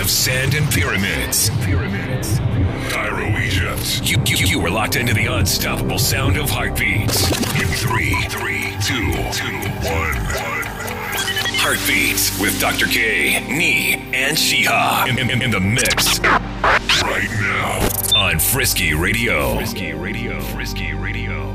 of sand and pyramids. Pyramids. Cairo, Egypt. You, you, you were locked into the unstoppable sound of heartbeats. In three, three, two, two, one, one. Heartbeats with Dr. K, Nii, and Shiha in, in, in the mix. Right now on Frisky Radio. Frisky Radio. Frisky Radio.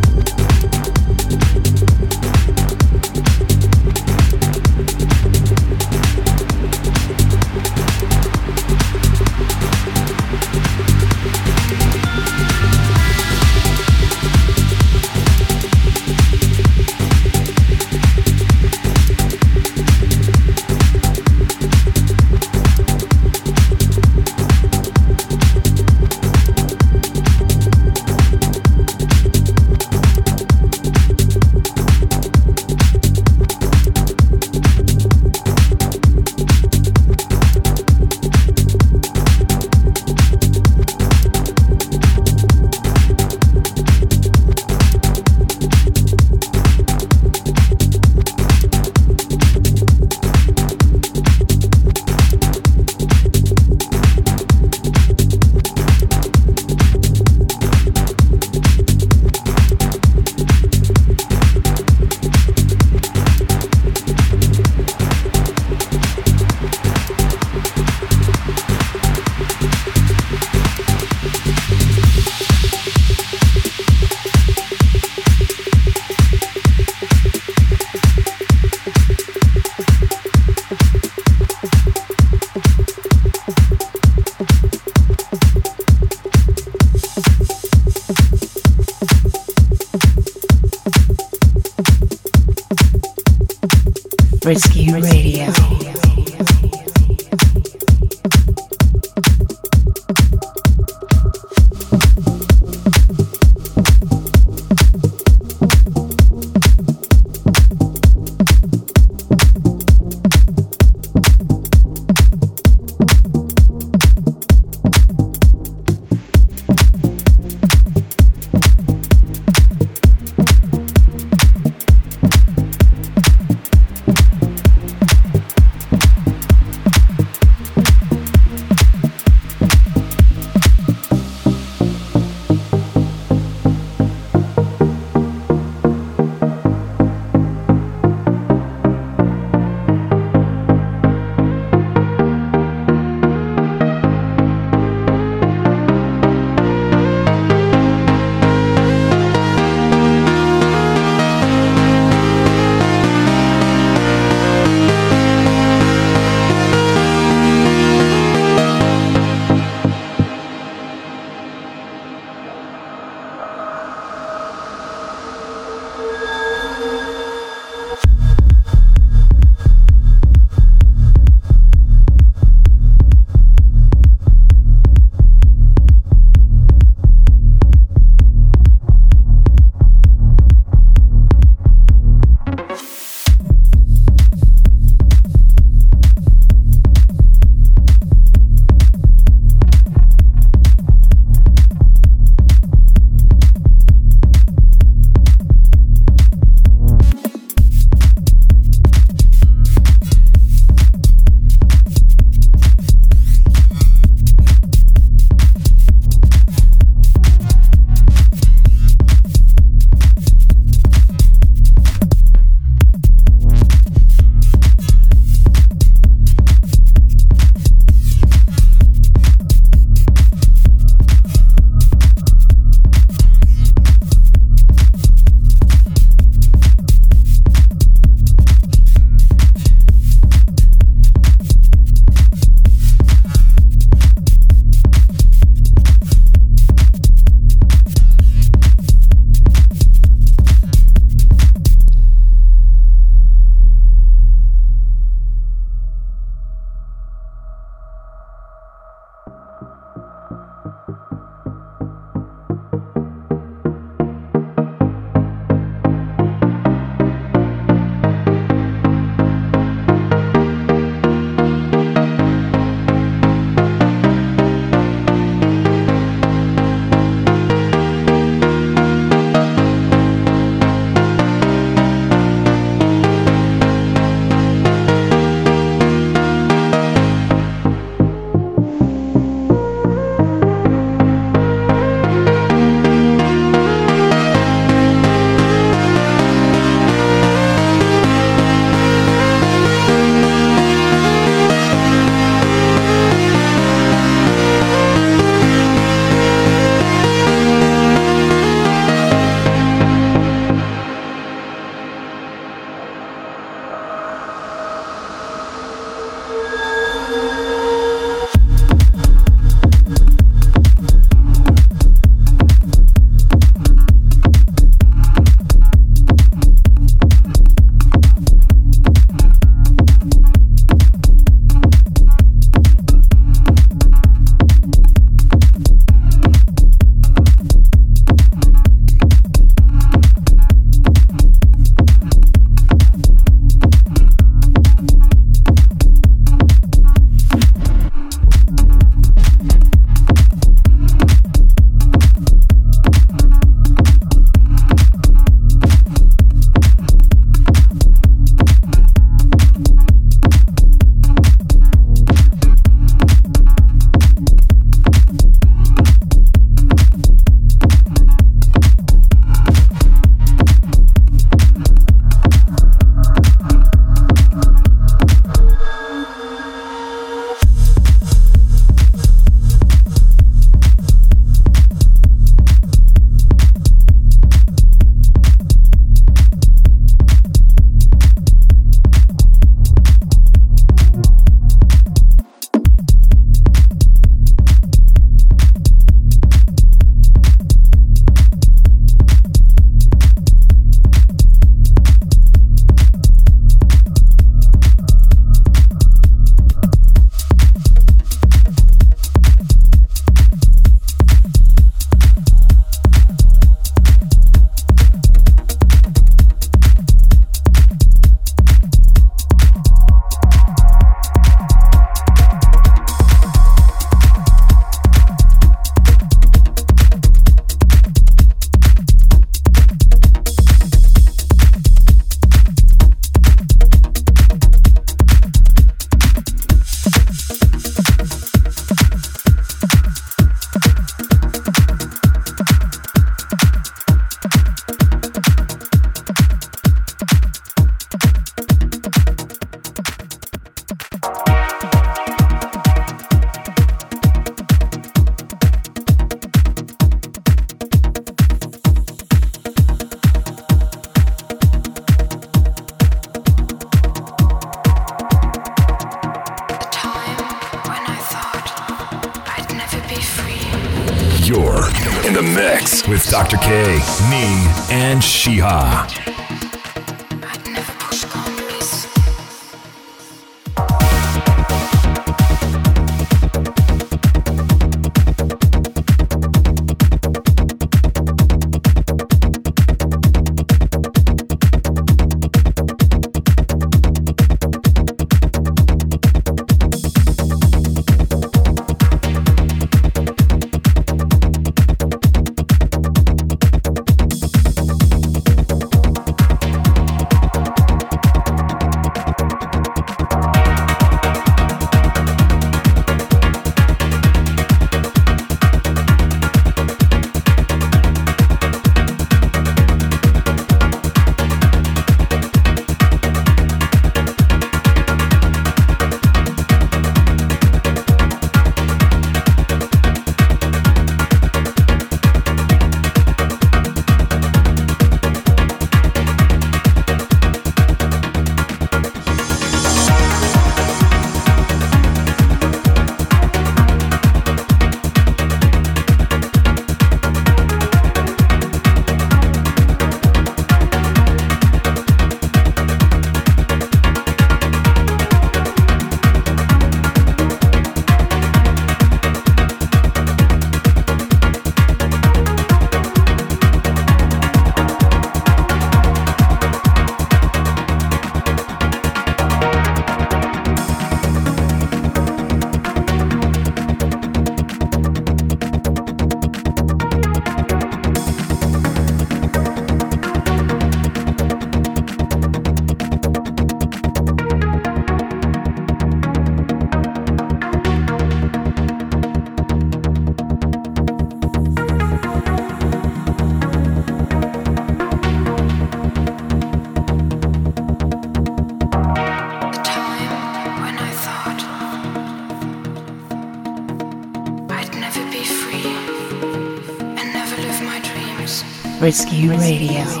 Risky Radio.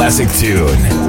Classic tune.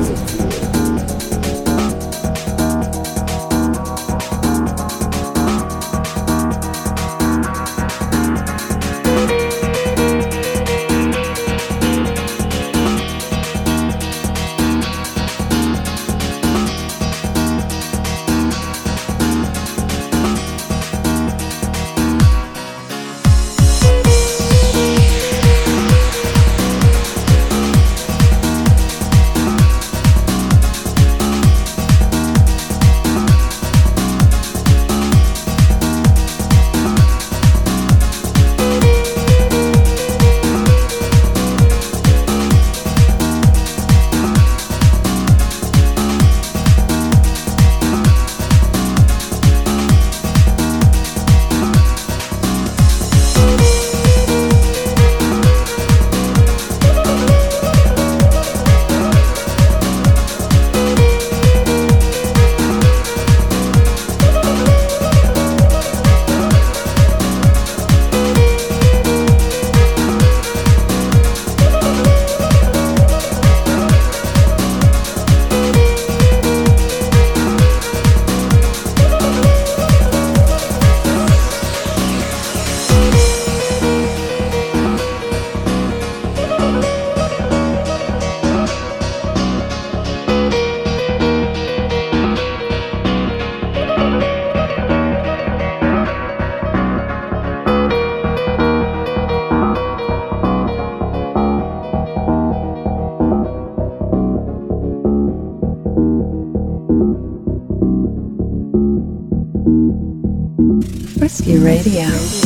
Radio.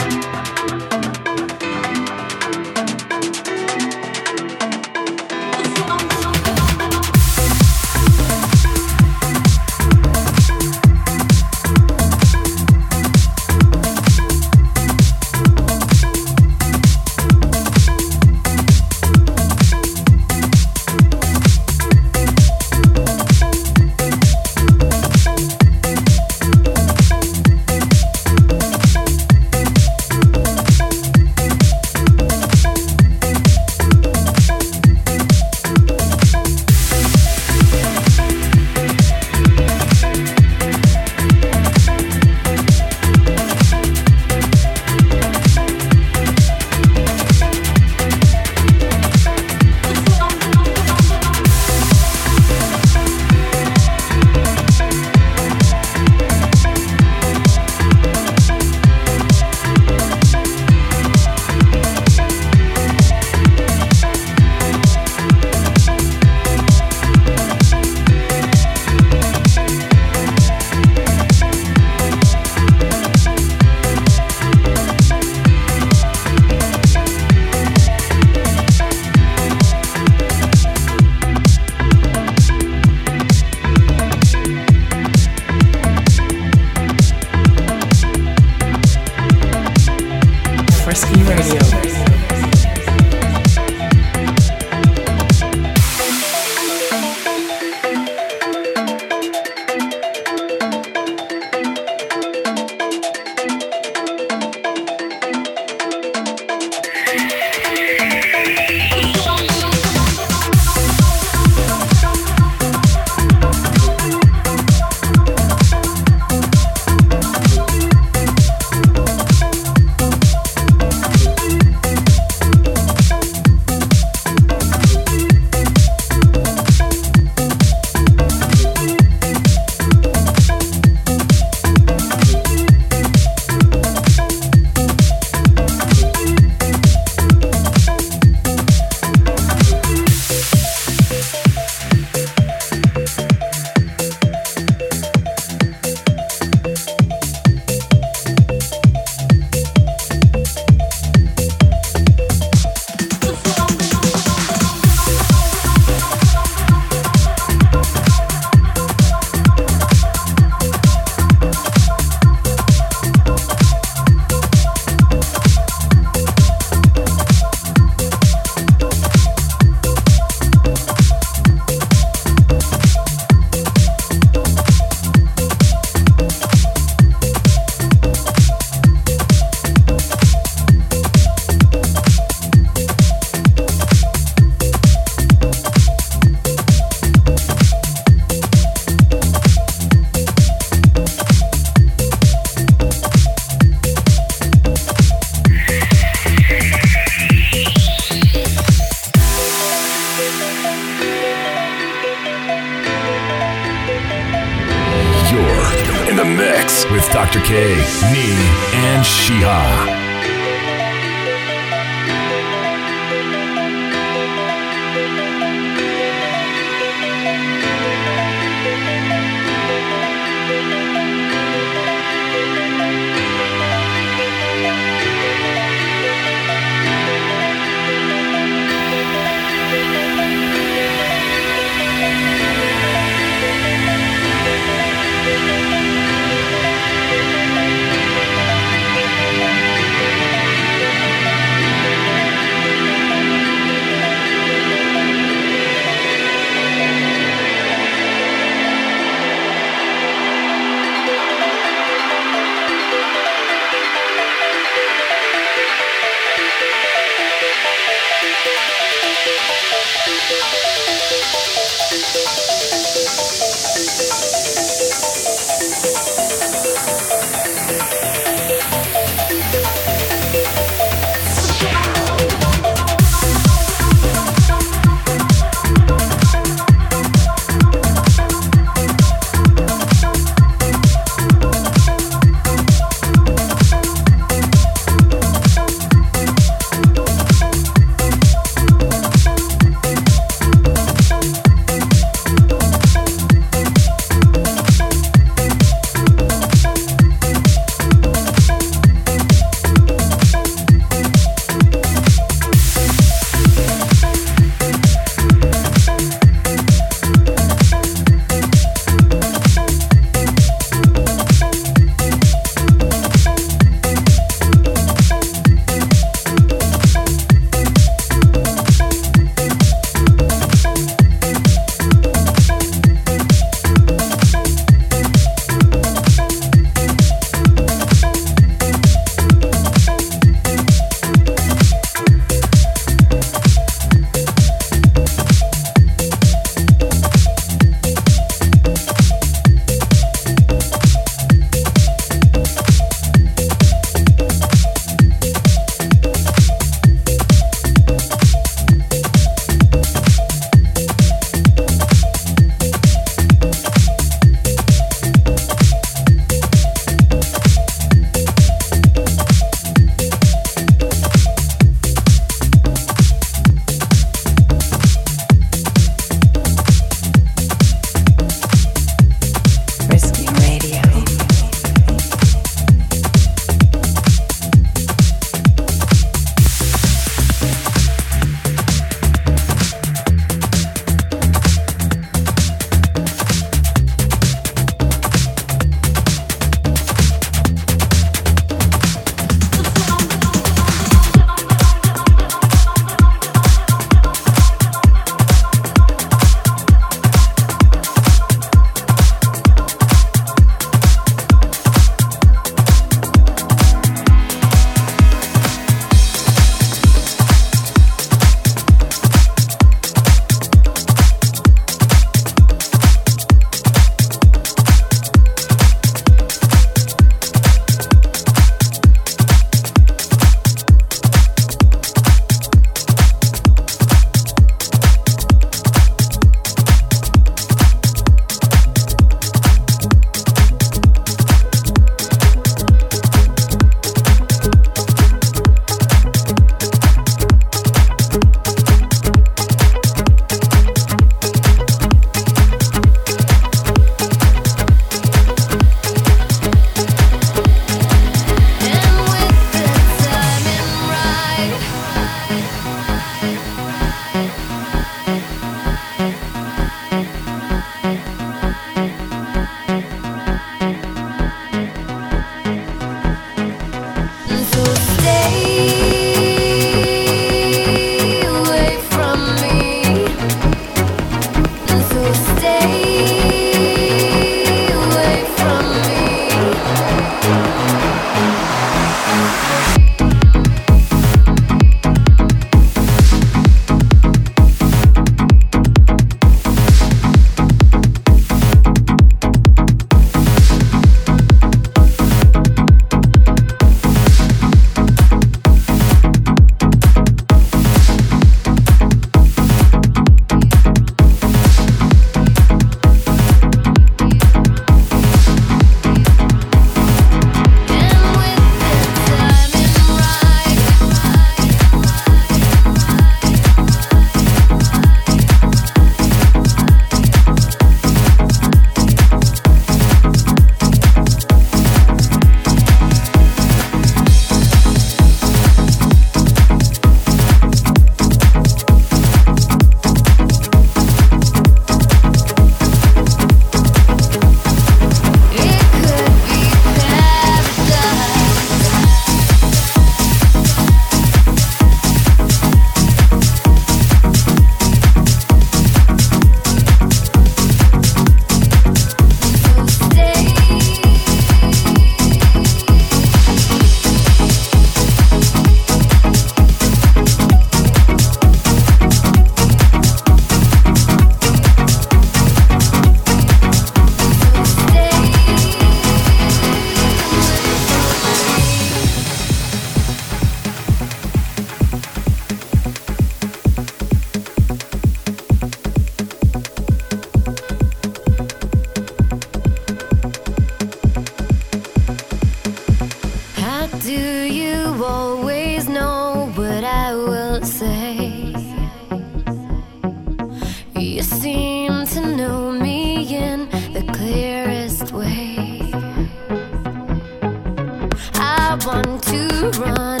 want to run.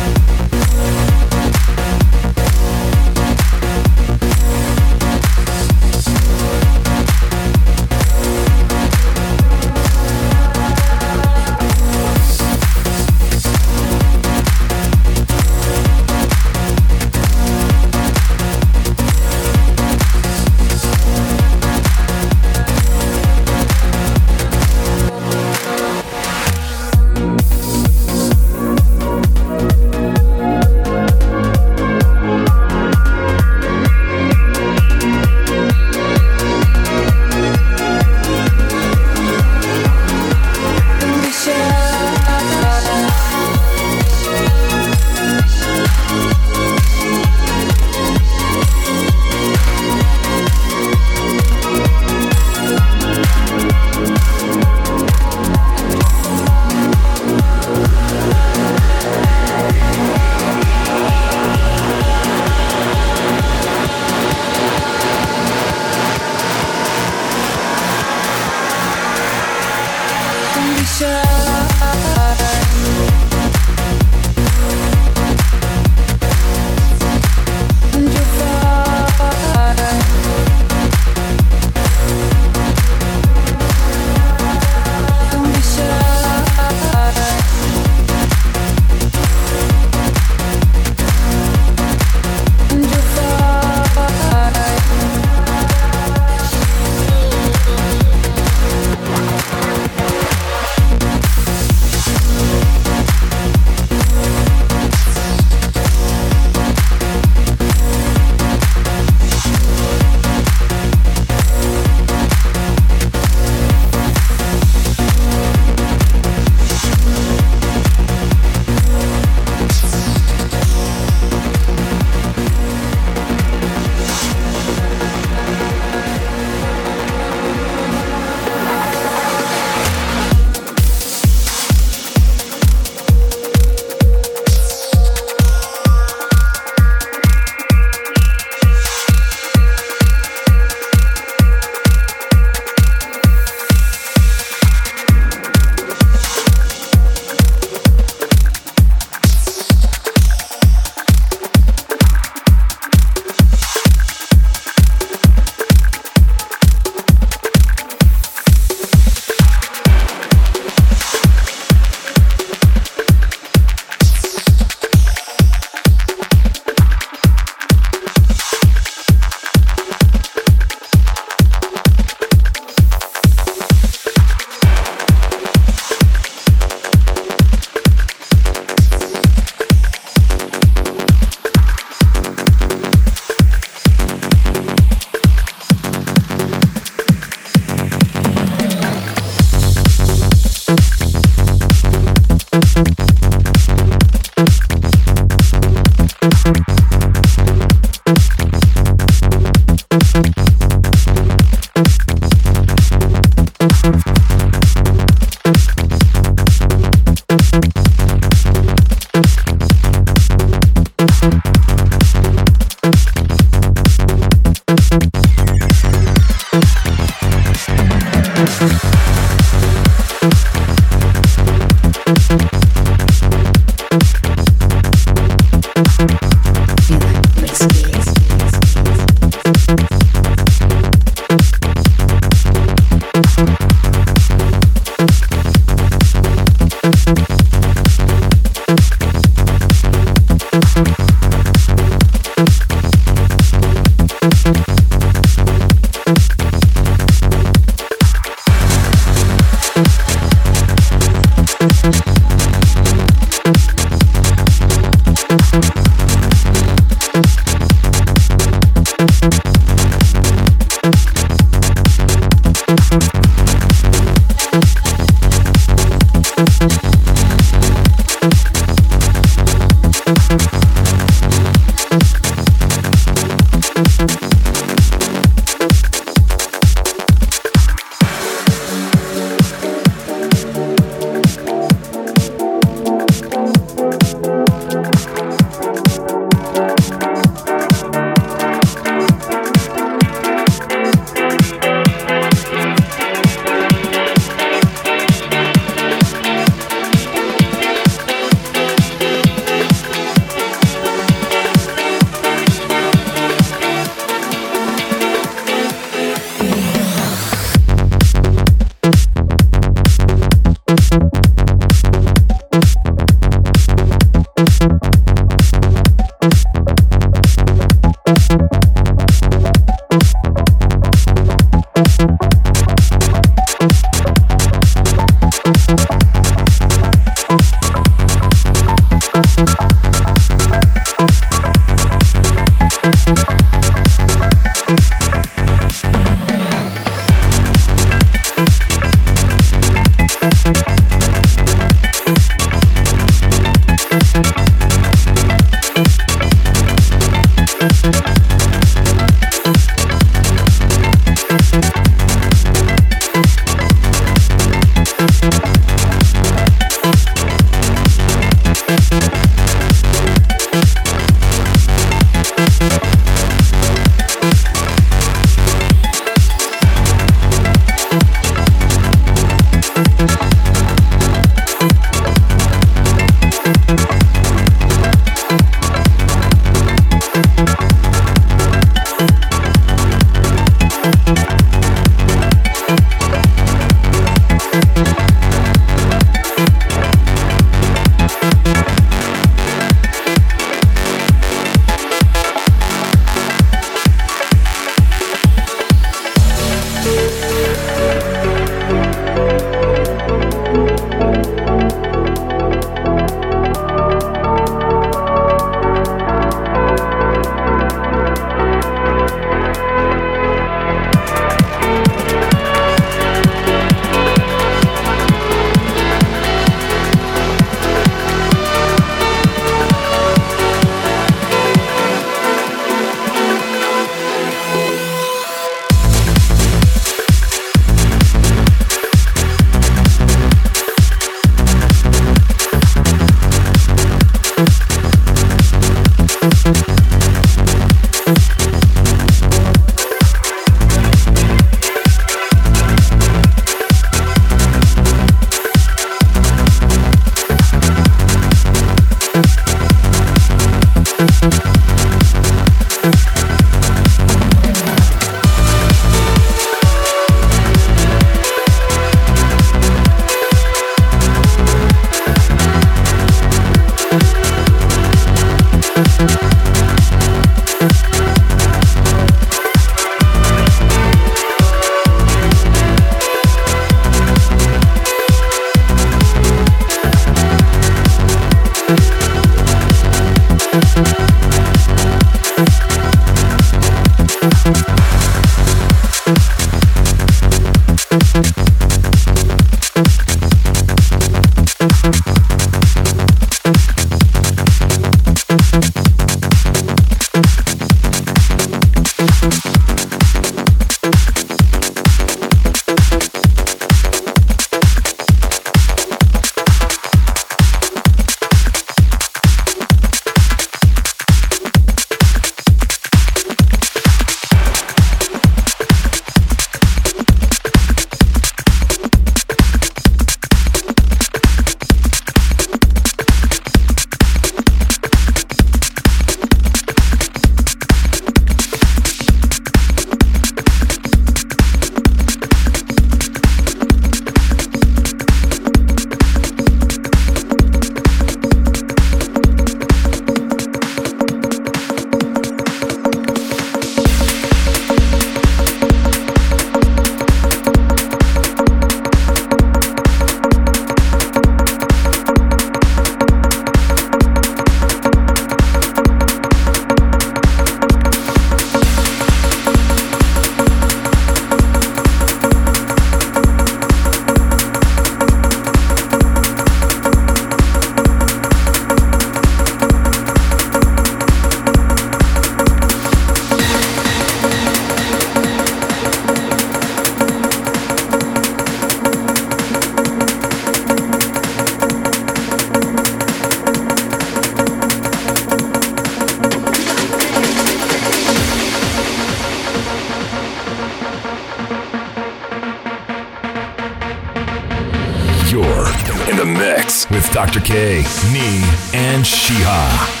K, Nii, and Shiha.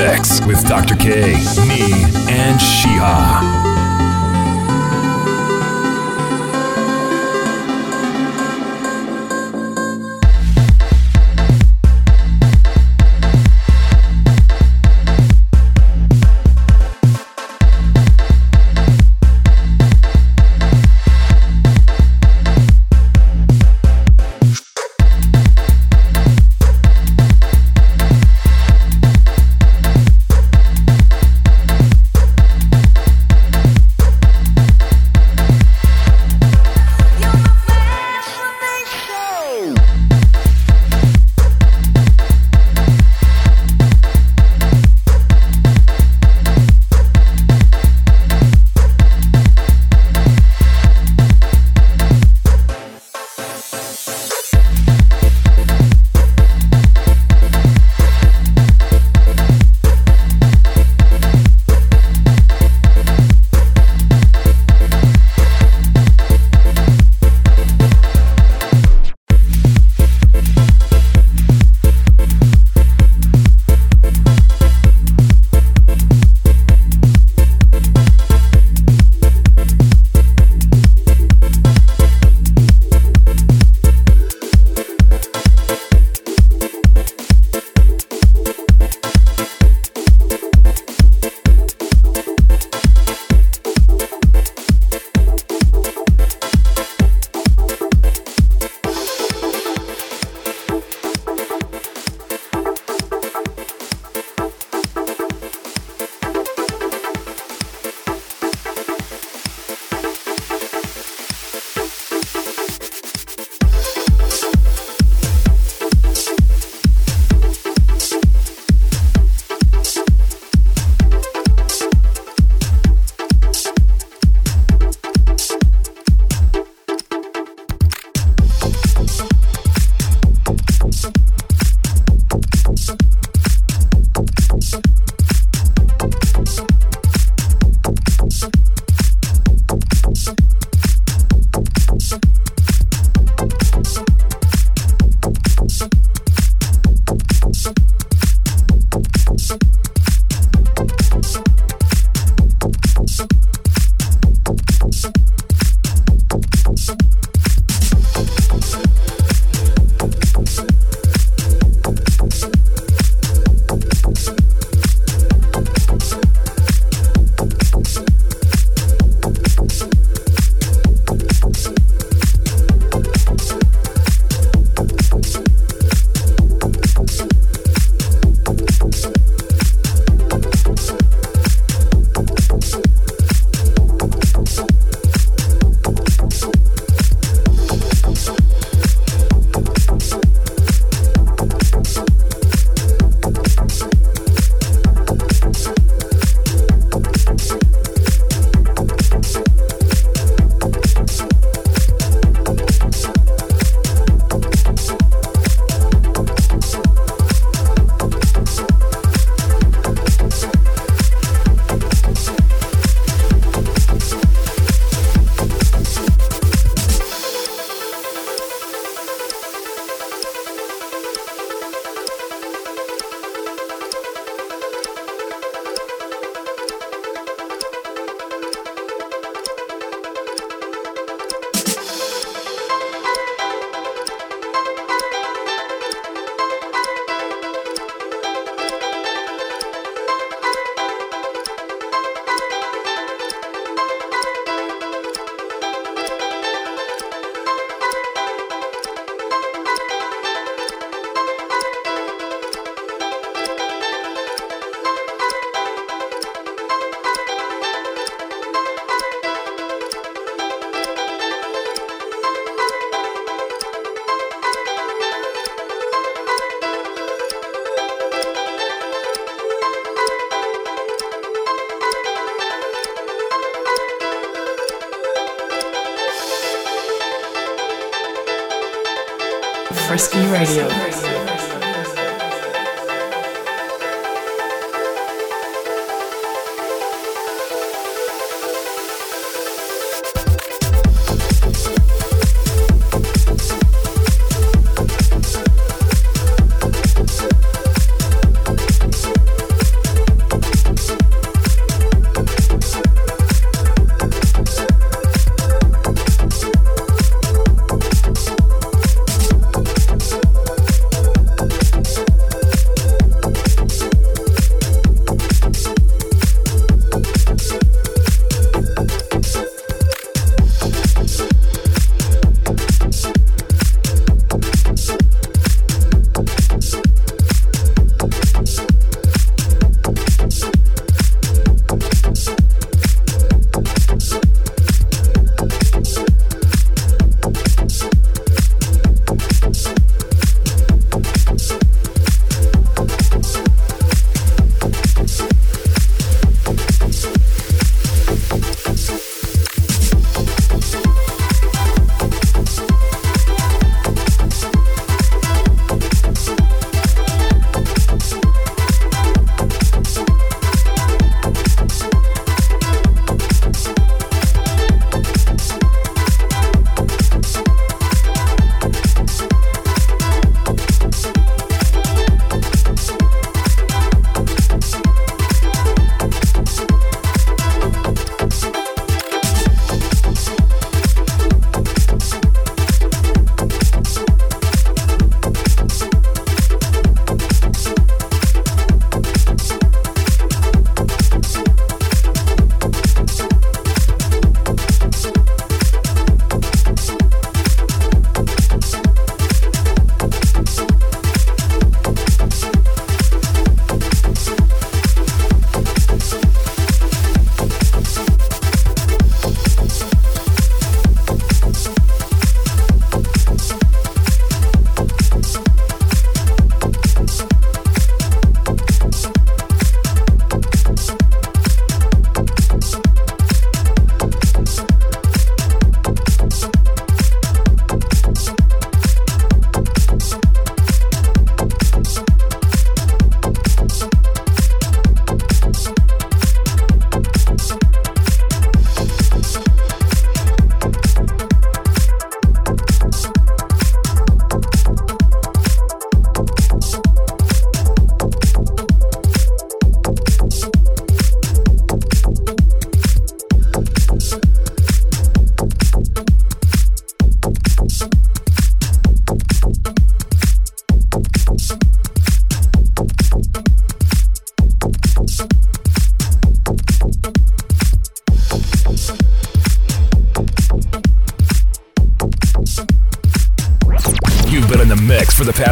Mix with Dr. K, me, and Shiha.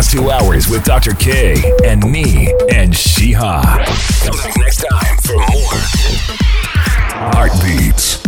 Past two hours with Dr. K and me and Shiha. Come back next time for more Heartbeats.